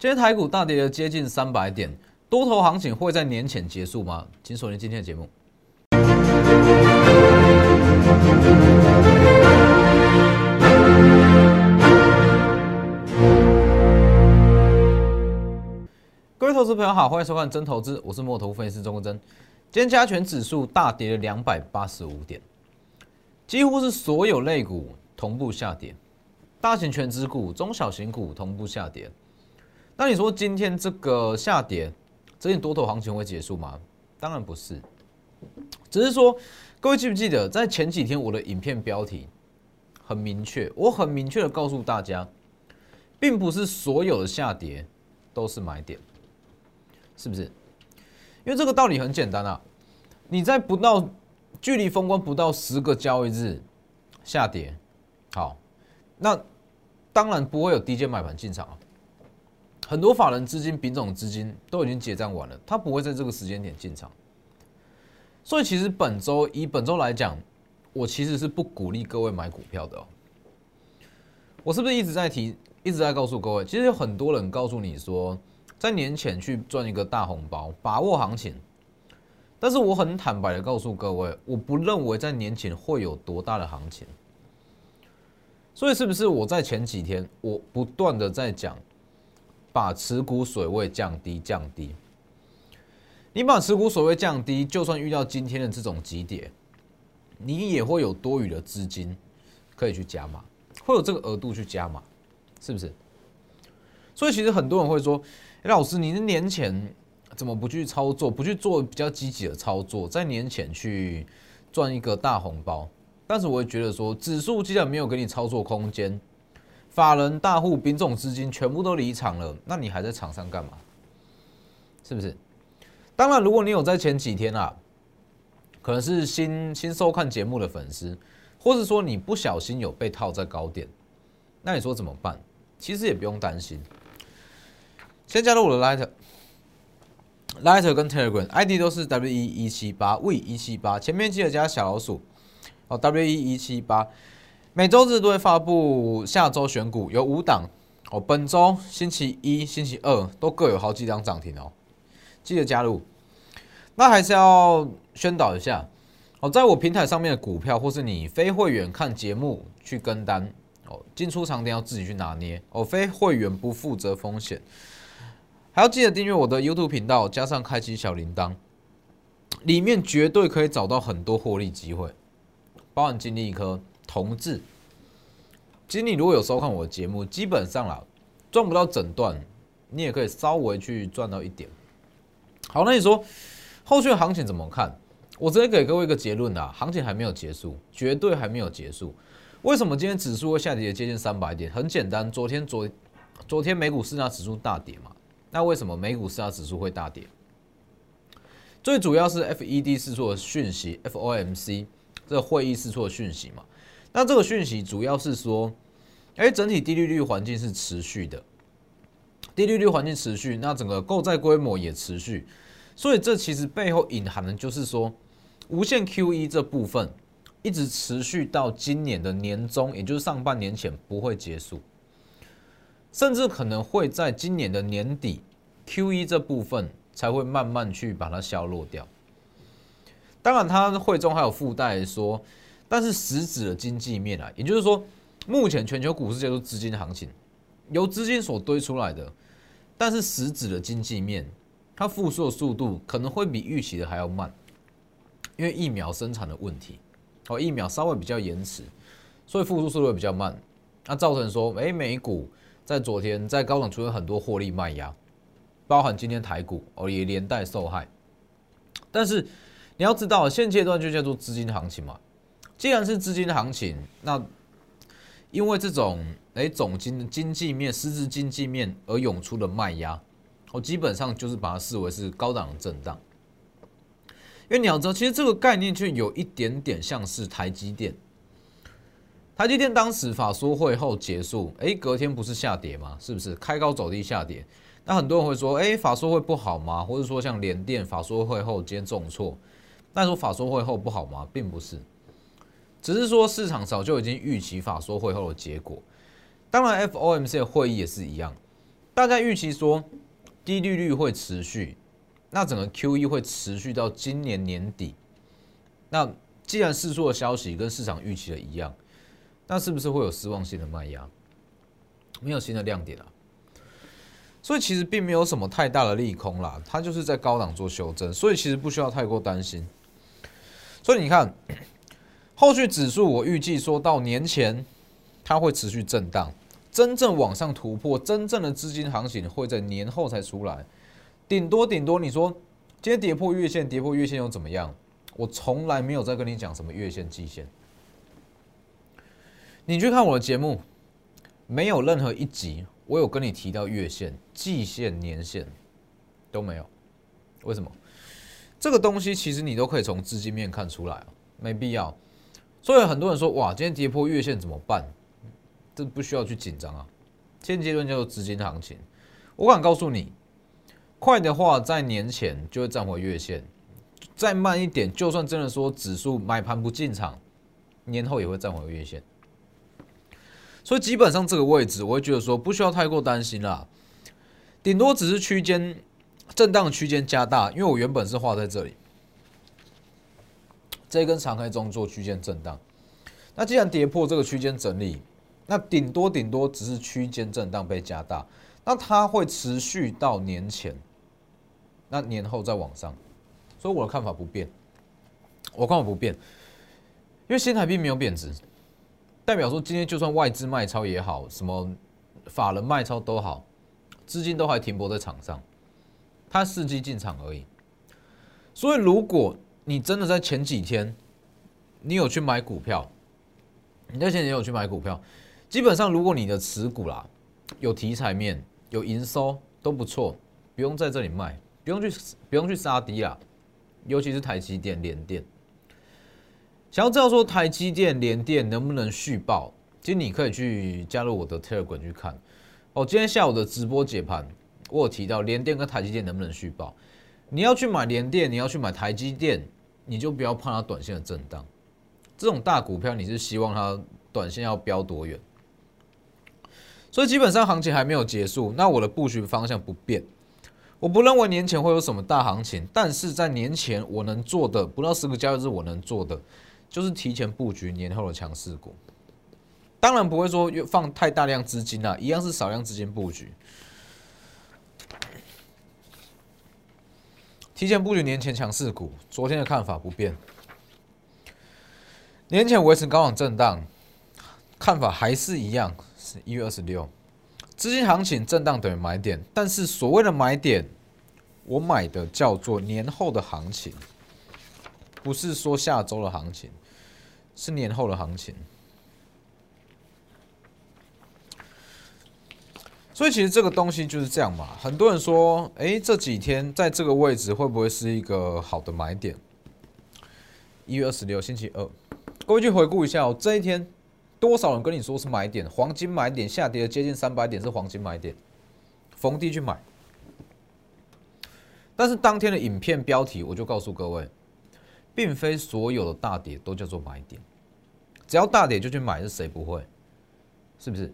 今天台股大跌了接近三百点，多头行情会在年前结束吗？请锁定今天的节目。各位投资朋友好，欢迎收看真投资，我是墨头分析师钟国珍。今天加权指数大跌了两百八十五点，几乎是所有类股同步下跌，大型全资股、中小型股同步下跌。那你说今天这个下跌，这件多头行情会结束吗？当然不是，只是说各位记不记得，在前几天我的影片标题很明确，我很明确的告诉大家，并不是所有的下跌都是买点，是不是？因为这个道理很简单啊，你在不到距离封关不到十个交易日下跌，好，那当然不会有低阶买盘进场啊。很多法人资金、品种资金都已经结账完了，他不会在这个时间点进场。所以其实本周以本周来讲，我其实是不鼓励各位买股票的哦。我是不是一直在提，一直在告诉各位，其实有很多人告诉你说。在年前去赚一个大红包，把握行情。但是我很坦白的告诉各位，我不认为在年前会有多大的行情。所以是不是我在前几天我不断的在讲，把持股水位降低降低。你把持股水位降低，就算遇到今天的这种急跌，你也会有多余的资金可以去加码，会有这个额度去加码，是不是？所以其实很多人会说。老师，你是年前怎么不去操作，不去做比较积极的操作，在年前去赚一个大红包？但是我也觉得说，指数既然没有给你操作空间，法人大户、兵种资金全部都离场了，那你还在场上干嘛？是不是？当然，如果你有在前几天啊，可能是新新收看节目的粉丝，或者说你不小心有被套在高点，那你说怎么办？其实也不用担心。先加入我的 Lighter，Lighter 跟 Telegram ID 都是 W E 一七八 V 一七八，前面记得加小老鼠哦，W E 一七八，每周日都会发布下周选股，有五档哦，本周星期一、星期二都各有好几档涨停哦，记得加入。那还是要宣导一下哦，在我平台上面的股票，或是你非会员看节目去跟单哦，进出场点要自己去拿捏哦，非会员不负责风险。还要记得订阅我的 YouTube 频道，加上开启小铃铛，里面绝对可以找到很多获利机会，包含金利一颗同志。其实你如果有收看我的节目，基本上啦赚不到整段，你也可以稍微去赚到一点。好，那你说后续的行情怎么看？我直接给各位一个结论啊，行情还没有结束，绝对还没有结束。为什么今天指数会下跌接近三百点？很简单，昨天昨昨天美股四大指数大跌嘛。那为什么美股四大指数会大跌？最主要是 FED 试错讯息，FOMC 这会议试错讯息嘛。那这个讯息主要是说，哎，整体低利率环境是持续的，低利率环境持续，那整个购债规模也持续，所以这其实背后隐含的就是说，无限 QE 这部分一直持续到今年的年中，也就是上半年前不会结束。甚至可能会在今年的年底，Q E 这部分才会慢慢去把它消落掉。当然，它会中还有附带说，但是实质的经济面啊，也就是说，目前全球股市叫做资金行情，由资金所堆出来的，但是实质的经济面，它复苏的速度可能会比预期的还要慢，因为疫苗生产的问题，哦，疫苗稍微比较延迟，所以复苏速度会比较慢，那造成说，哎，美股。在昨天，在高冷出现很多获利卖压，包含今天台股哦也连带受害。但是你要知道，现阶段就叫做资金行情嘛。既然是资金行情，那因为这种哎总经经济面、实质经济面而涌出的卖压，我基本上就是把它视为是高档的震荡。因为你要知道，其实这个概念就有一点点像是台积电。台积电当时法说会后结束，哎，隔天不是下跌吗？是不是开高走低下跌？那很多人会说，哎，法说会不好吗？或者说像联电法说会后今天重挫，那说法说会后不好吗？并不是，只是说市场早就已经预期法说会后的结果。当然，FOMC 的会议也是一样，大家预期说低利率会持续，那整个 Q E 会持续到今年年底。那既然市出的消息跟市场预期的一样，那是不是会有失望性的卖压？没有新的亮点啊。所以其实并没有什么太大的利空啦，它就是在高档做修正，所以其实不需要太过担心。所以你看，后续指数我预计说到年前它会持续震荡，真正往上突破，真正的资金行情会在年后才出来。顶多顶多，你说今天跌破月线，跌破月线又怎么样？我从来没有在跟你讲什么月线、季线。你去看我的节目，没有任何一集。我有跟你提到月线、季线、年线都没有，为什么？这个东西其实你都可以从资金面看出来没必要。所以很多人说，哇，今天跌破月线怎么办？这不需要去紧张啊。现阶段叫做资金行情，我敢告诉你，快的话在年前就会站回月线，再慢一点，就算真的说指数买盘不进场，年后也会站回月线。所以基本上这个位置，我会觉得说不需要太过担心啦，顶多只是区间震荡区间加大，因为我原本是画在这里，这一根长黑中做区间震荡。那既然跌破这个区间整理，那顶多顶多只是区间震荡被加大，那它会持续到年前，那年后再往上。所以我的看法不变，我看法不变，因为新台币没有贬值。代表说，今天就算外资卖超也好，什么法人卖超都好，资金都还停泊在场上，它伺机进场而已。所以，如果你真的在前几天，你有去买股票，你在前几天有去买股票，基本上如果你的持股啦有题材面、有营收都不错，不用在这里卖，不用去不用去杀低啦，尤其是台积电、联电。想要知道说台积电、联电能不能续报，其实你可以去加入我的 Telegram 去看。哦，今天下午的直播解盘，我有提到联电跟台积电能不能续报。你要去买联电，你要去买台积电，你就不要怕它短线的震荡。这种大股票，你是希望它短线要飙多远？所以基本上行情还没有结束，那我的布局方向不变。我不认为年前会有什么大行情，但是在年前我能做的，不到十个交易日我能做的。就是提前布局年后的强势股，当然不会说放太大量资金啊，一样是少量资金布局。提前布局年前强势股，昨天的看法不变，年前维持高往震荡，看法还是一样，是一月二十六，资金行情震荡等于买点，但是所谓的买点，我买的叫做年后的行情。不是说下周的行情，是年后的行情。所以其实这个东西就是这样嘛。很多人说，哎，这几天在这个位置会不会是一个好的买点？一月二十六星期二，各位去回顾一下哦，这一天多少人跟你说是买点？黄金买点下跌了接近三百点是黄金买点，逢低去买。但是当天的影片标题我就告诉各位。并非所有的大跌都叫做买点，只要大跌就去买，是谁不会？是不是？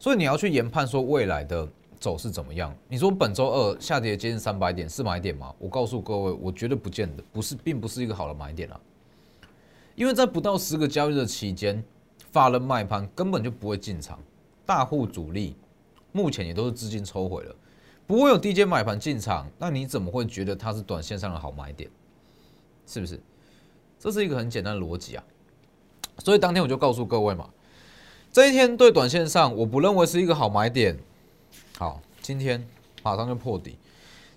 所以你要去研判说未来的走势怎么样？你说本周二下跌接近三百点是买点吗？我告诉各位，我觉得不见得，不是，并不是一个好的买点啊。因为在不到十个交易日期间，法人卖盘根本就不会进场，大户主力目前也都是资金抽回了，不会有低阶买盘进场，那你怎么会觉得它是短线上的好买点？是不是？这是一个很简单的逻辑啊，所以当天我就告诉各位嘛，这一天对短线上我不认为是一个好买点。好，今天马上就破底，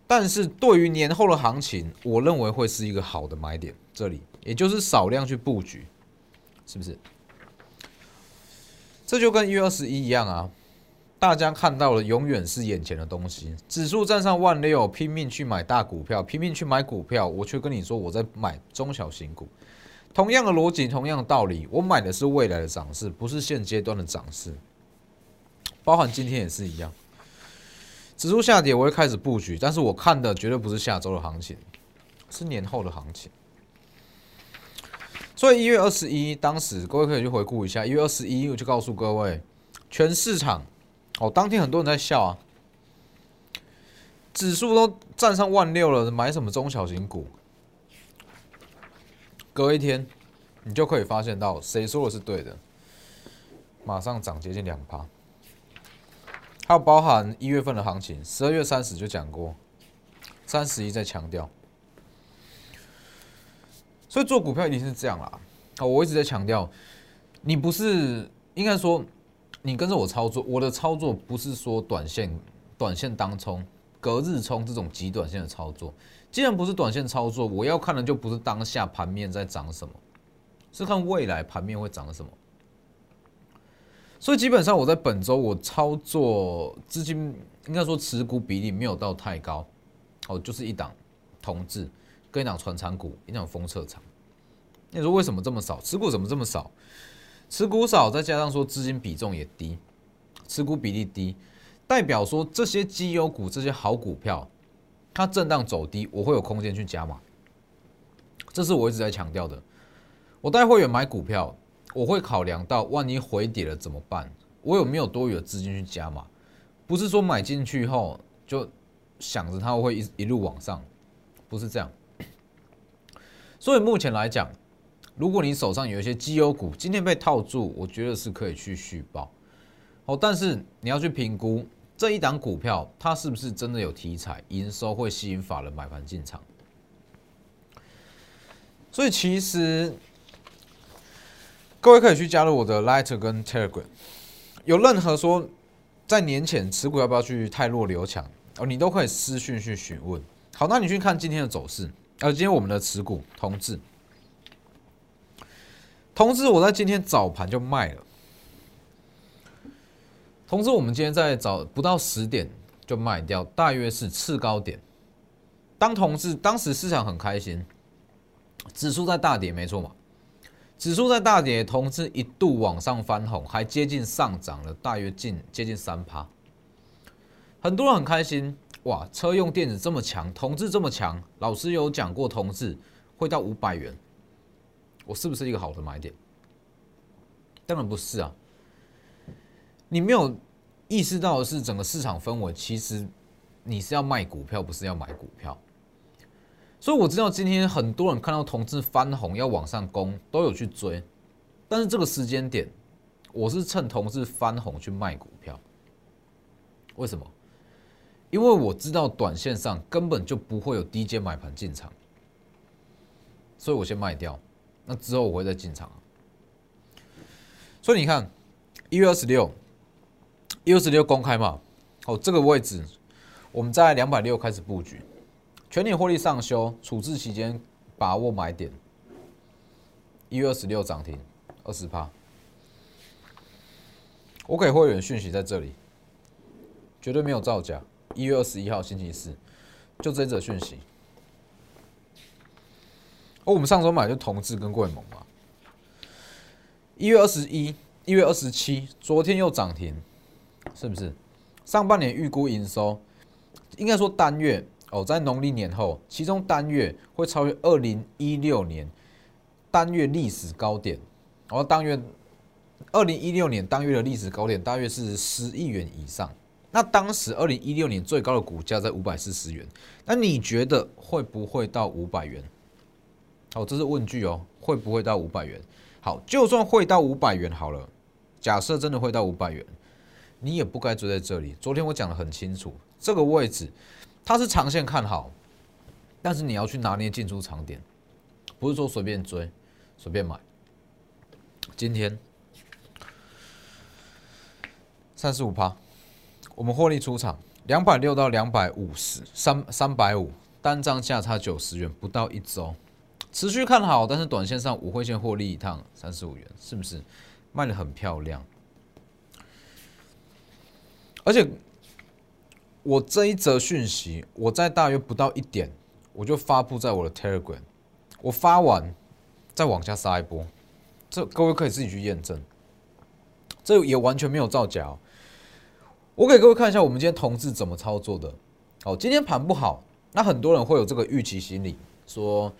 但是对于年后的行情，我认为会是一个好的买点。这里也就是少量去布局，是不是？这就跟一月二十一一样啊。大家看到的永远是眼前的东西，指数站上万六，拼命去买大股票，拼命去买股票，我却跟你说我在买中小型股。同样的逻辑，同样的道理，我买的是未来的涨势，不是现阶段的涨势。包含今天也是一样，指数下跌，我会开始布局，但是我看的绝对不是下周的行情，是年后的行情。所以一月二十一，当时各位可以去回顾一下，一月二十一，我就告诉各位，全市场。哦，当天很多人在笑啊，指数都站上万六了，买什么中小型股？隔一天，你就可以发现到谁说的是对的，马上涨接近两趴。还有包含一月份的行情，十二月三十就讲过，三十一再强调。所以做股票一定是这样啦。啊，我一直在强调，你不是应该说，你跟着我操作，我的操作不是说短线、短线当冲、隔日冲这种极短线的操作。既然不是短线操作，我要看的就不是当下盘面在涨什么，是看未来盘面会涨什么。所以基本上我在本周我操作资金应该说持股比例没有到太高，哦，就是一档同质跟一档传产股，一档封测厂。你说为什么这么少？持股怎么这么少？持股少，再加上说资金比重也低，持股比例低，代表说这些绩优股、这些好股票。它震荡走低，我会有空间去加码，这是我一直在强调的。我带会员买股票，我会考量到万一回跌了怎么办？我有没有多余的资金去加码？不是说买进去后就想着它会一一路往上，不是这样。所以目前来讲，如果你手上有一些绩优股，今天被套住，我觉得是可以去续报。哦，但是你要去评估。这一档股票，它是不是真的有题材，营收会吸引法人买盘进场？所以其实各位可以去加入我的 Light 跟 Telegram，有任何说在年前持股要不要去泰弱留强哦，你都可以私讯去询问。好，那你去看今天的走势，呃，今天我们的持股同志，同志我在今天早盘就卖了。同时，我们今天在早不到十点就卖掉，大约是次高点。当同志当时市场很开心，指数在大跌，没错嘛？指数在大跌，同志一度往上翻红，还接近上涨了，大约近接近三趴。很多人很开心，哇！车用电子这么强，同志这么强，老师有讲过，同志会到五百元，我是不是一个好的买点？当然不是啊。你没有意识到的是，整个市场氛围其实你是要卖股票，不是要买股票。所以我知道今天很多人看到同志翻红要往上攻，都有去追。但是这个时间点，我是趁同志翻红去卖股票。为什么？因为我知道短线上根本就不会有低阶买盘进场，所以我先卖掉。那之后我会再进场。所以你看，一月二十六。一月二十六公开嘛，好，这个位置我们在两百六开始布局，全年获利上修，处置期间把握买点。一月二十六涨停二十趴，我给会员讯息在这里，绝对没有造假。一月二十一号星期四，就这则讯息。哦，我们上周买就同志跟贵盟嘛。一月二十一，一月二十七，昨天又涨停。是不是上半年预估营收应该说单月哦，在农历年后，其中单月会超越二零一六年单月历史高点，然后当月二零一六年当月的历史高点大约是十亿元以上。那当时二零一六年最高的股价在五百四十元，那你觉得会不会到五百元？好，这是问句哦，会不会到五百元？好，就算会到五百元好了，假设真的会到五百元。你也不该追在这里。昨天我讲的很清楚，这个位置它是长线看好，但是你要去拿捏进出场点，不是说随便追、随便买。今天三十五趴，我们获利出场两百六到两百五十三三百五，单张价差九十元，不到一周，持续看好，但是短线上我会先获利一趟三十五元，是不是卖的很漂亮？而且，我这一则讯息，我在大约不到一点，我就发布在我的 Telegram。我发完，再往下杀一波，这各位可以自己去验证。这也完全没有造假。我给各位看一下，我们今天同志怎么操作的。好，今天盘不好，那很多人会有这个预期心理，说：“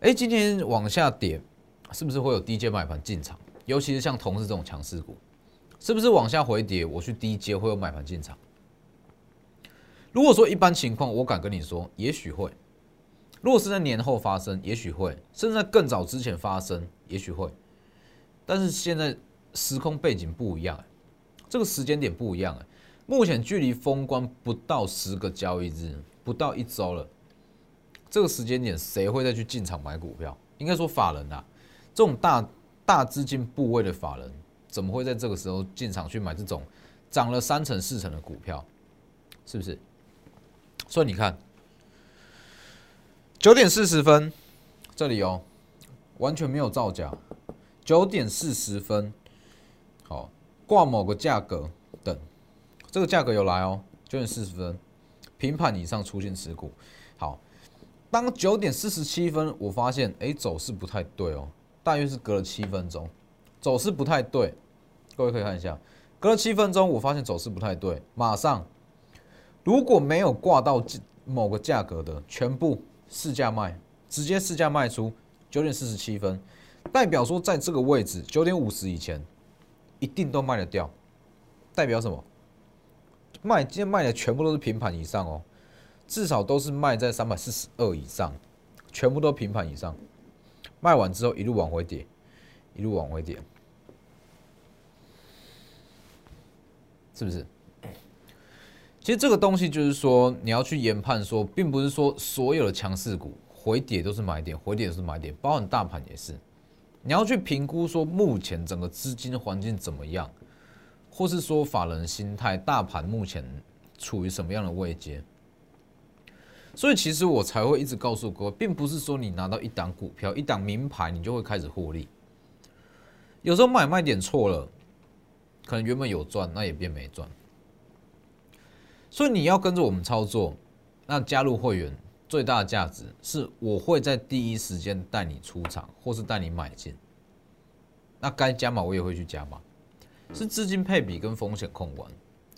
哎，今天往下跌，是不是会有低阶买盘进场？尤其是像同事这种强势股。”是不是往下回跌？我去低阶会有买盘进场？如果说一般情况，我敢跟你说，也许会；如果是在年后发生，也许会；甚至在更早之前发生，也许会。但是现在时空背景不一样，这个时间点不一样。目前距离封关不到十个交易日，不到一周了。这个时间点，谁会再去进场买股票？应该说法人啊，这种大大资金部位的法人，怎么会在这个时候进场去买这种涨了三成四成的股票？是不是？所以你看，九点四十分，这里哦，完全没有造假。九点四十分，好挂某个价格等，这个价格有来哦。九点四十分，平盘以上出现持股，好。当九点四十七分，我发现哎，走势不太对哦，大约是隔了七分钟，走势不太对。各位可以看一下，隔了七分钟，我发现走势不太对，马上如果没有挂到某个价格的，全部市价卖，直接市价卖出。九点四十七分，代表说在这个位置，九点五十以前一定都卖得掉，代表什么？卖今天卖的全部都是平盘以上哦。至少都是卖在三百四十二以上，全部都平盘以上。卖完之后一路往回跌，一路往回跌，是不是？其实这个东西就是说，你要去研判说，并不是说所有的强势股回跌都是买点，回跌都是买点，包含大盘也是。你要去评估说，目前整个资金环境怎么样，或是说法人心态，大盘目前处于什么样的位阶？所以其实我才会一直告诉各位，并不是说你拿到一档股票、一档名牌，你就会开始获利。有时候买卖点错了，可能原本有赚，那也变没赚。所以你要跟着我们操作，那加入会员最大的价值是，我会在第一时间带你出场，或是带你买进。那该加码我也会去加码，是资金配比跟风险控管，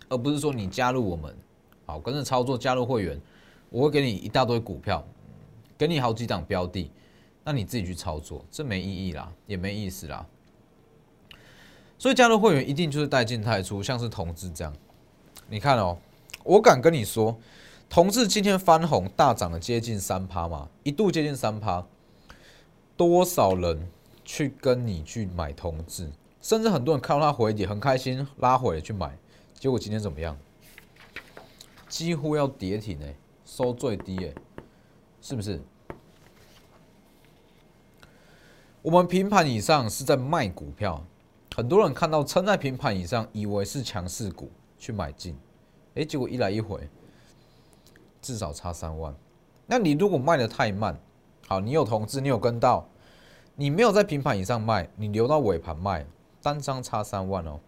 而不是说你加入我们，好跟着操作加入会员。我会给你一大堆股票，给你好几档标的，那你自己去操作，这没意义啦，也没意思啦。所以加入会员一定就是带进带出，像是同志这样。你看哦，我敢跟你说，同志今天翻红大涨了接近三趴嘛，一度接近三趴，多少人去跟你去买同志，甚至很多人看到它回跌很开心，拉回来去买，结果今天怎么样？几乎要跌停哎。收最低诶，是不是？我们平盘以上是在卖股票，很多人看到撑在平盘以上，以为是强势股去买进，哎，结果一来一回，至少差三万。那你如果卖的太慢，好，你有同志，你有跟到，你没有在平盘以上卖，你留到尾盘卖，单张差三万哦。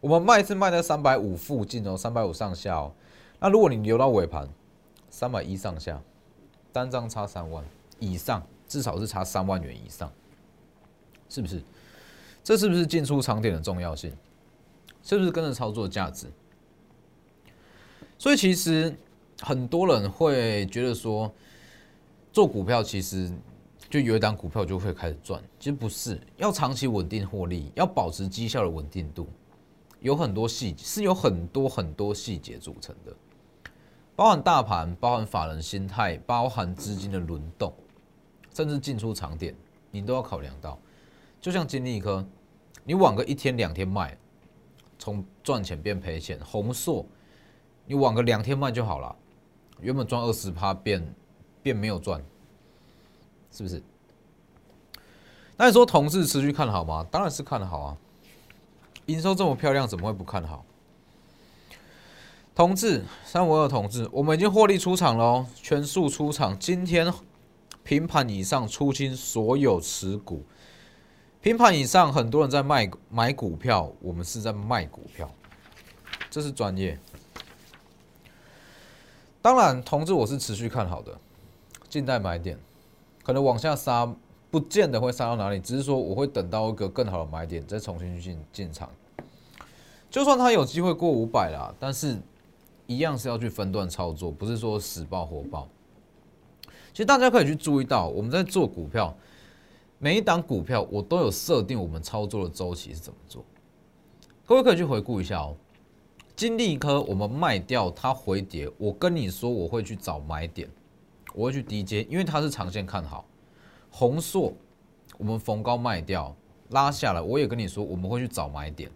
我们卖是卖在三百五附近哦，三百五上下哦。那如果你留到尾盘，三百一上下，单张差三万以上，至少是差三万元以上，是不是？这是不是进出场点的重要性？是不是跟着操作价值？所以其实很多人会觉得说，做股票其实就有一档股票就会开始赚，其实不是，要长期稳定获利，要保持绩效的稳定度，有很多细节，是有很多很多细节组成的。包含大盘，包含法人心态，包含资金的轮动，甚至进出场点，你都要考量到。就像金立科，你晚个一天两天卖，从赚钱变赔钱；红硕，你晚个两天卖就好了，原本赚二十趴变变没有赚，是不是？那你说同志持续看好吗？当然是看好啊，营收这么漂亮，怎么会不看好？同志三五二同志，我们已经获利出场喽，全数出场。今天平盘以上出清所有持股，平盘以上很多人在卖买股票，我们是在卖股票，这是专业。当然，同志我是持续看好的，静待买点，可能往下杀，不见得会杀到哪里，只是说我会等到一个更好的买点，再重新去进进场。就算他有机会过五百啦，但是。一样是要去分段操作，不是说死爆活爆。其实大家可以去注意到，我们在做股票，每一档股票我都有设定我们操作的周期是怎么做。各位可以去回顾一下哦。金利科我们卖掉它回跌，我跟你说我会去找买点，我会去低接，因为它是长线看好。红硕我们逢高卖掉拉下来，我也跟你说我们会去找买点，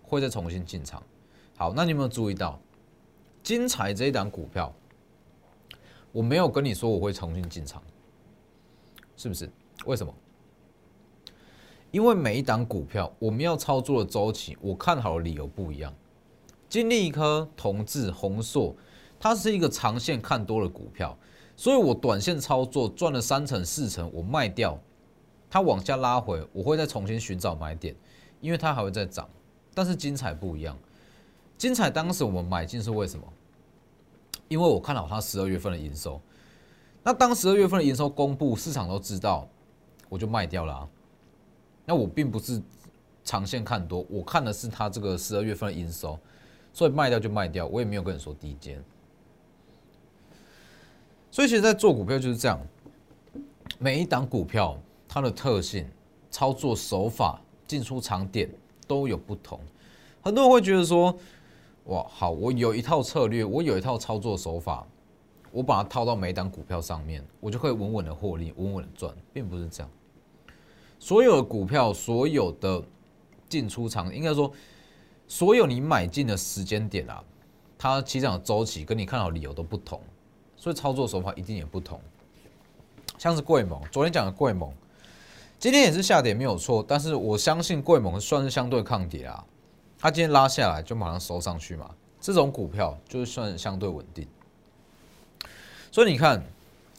会再重新进场。好，那你有没有注意到金彩这一档股票？我没有跟你说我会重新进场，是不是？为什么？因为每一档股票我们要操作的周期，我看好的理由不一样。金利科、同志、宏硕，它是一个长线看多的股票，所以我短线操作赚了三成、四成，我卖掉，它往下拉回，我会再重新寻找买点，因为它还会再涨。但是精彩不一样，精彩当时我们买进是为什么？因为我看好它十二月份的营收。那当十二月份的营收公布，市场都知道，我就卖掉了。那我并不是长线看多，我看的是它这个十二月份的营收。所以卖掉就卖掉，我也没有跟你说低间。所以其实，在做股票就是这样，每一档股票它的特性、操作手法、进出场点都有不同。很多人会觉得说：“哇，好，我有一套策略，我有一套操作手法，我把它套到每一档股票上面，我就可以稳稳的获利，稳稳的赚。”并不是这样。所有的股票，所有的进出场，应该说。所有你买进的时间点啊，它起涨的周期跟你看好理由都不同，所以操作手法一定也不同。像是贵盟，昨天讲的贵盟，今天也是下跌没有错，但是我相信贵盟算是相对抗跌啊。它今天拉下来就马上收上去嘛，这种股票就是算相对稳定。所以你看，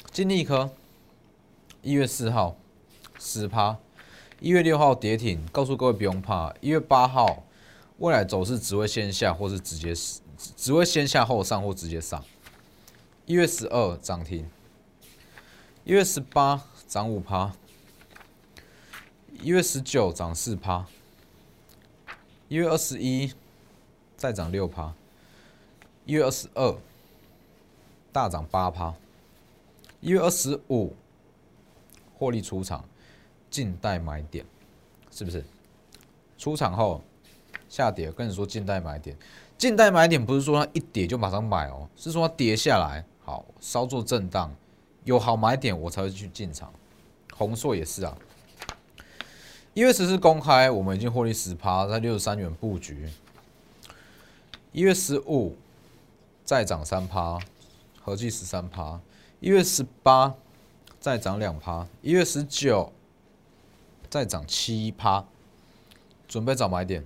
金利科一月四号十趴，一月六号跌停，告诉各位不用怕，一月八号。未来走势只会先下，或是直接只会先下后上，或直接上。一月十二涨停，一月十八涨五趴，一月十九涨四趴，一月二十一再涨六趴，一月二十二大涨八趴，一月二十五获利出场，近代买点，是不是？出场后。下跌，跟你说近代买点，近代买点不是说它一跌就马上买哦，是说它跌下来，好稍作震荡，有好买点我才会去进场。红硕也是啊，一月十四公开，我们已经获利十趴，在六十三元布局。一月十五再涨三趴，合计十三趴。一月十八再涨两趴，一月十九再涨七趴，准备找买点。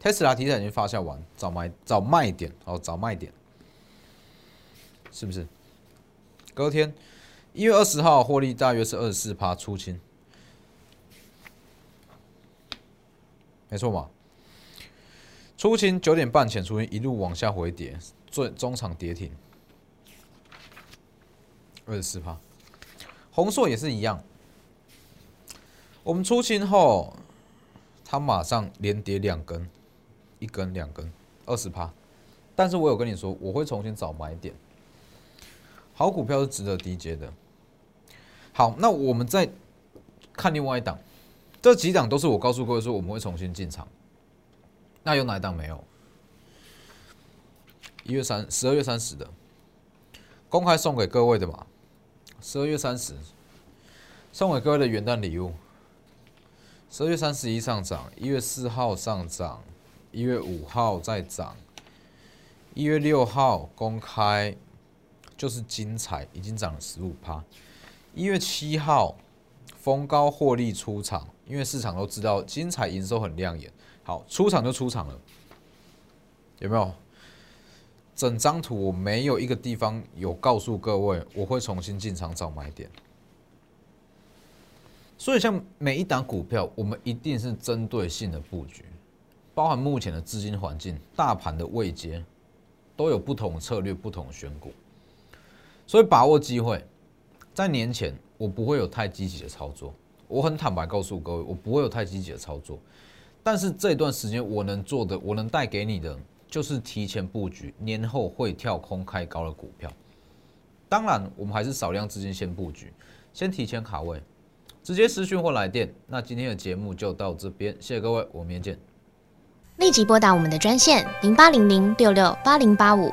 特斯拉题材已经发酵完，找买找卖点哦，找卖点，是不是？隔天一月二十号获利大约是二十四趴出清，没错嘛？出清九点半前出清，一路往下回跌，最中场跌停，二十四趴。红硕也是一样，我们出清后，它马上连跌两根。一根两根二十趴，但是我有跟你说，我会重新找买点。好股票是值得低接的。好，那我们再看另外一档，这几档都是我告诉各位说我们会重新进场。那有哪一档没有？一月三十二月三十的公开送给各位的嘛？十二月三十送给各位的元旦礼物。十二月三十一上涨，一月四号上涨。一月五号再涨，一月六号公开就是精彩，已经涨了十五趴。一月七号封高获利出场，因为市场都知道精彩营收很亮眼，好出场就出场了，有没有？整张图我没有一个地方有告诉各位我会重新进场找买点，所以像每一档股票，我们一定是针对性的布局。包含目前的资金环境、大盘的位阶，都有不同策略、不同选股，所以把握机会。在年前，我不会有太积极的操作。我很坦白告诉各位，我不会有太积极的操作。但是这段时间，我能做的，我能带给你的，就是提前布局年后会跳空开高的股票。当然，我们还是少量资金先布局，先提前卡位，直接私讯或来电。那今天的节目就到这边，谢谢各位，我们明天见。立即拨打我们的专线零八零零六六八零八五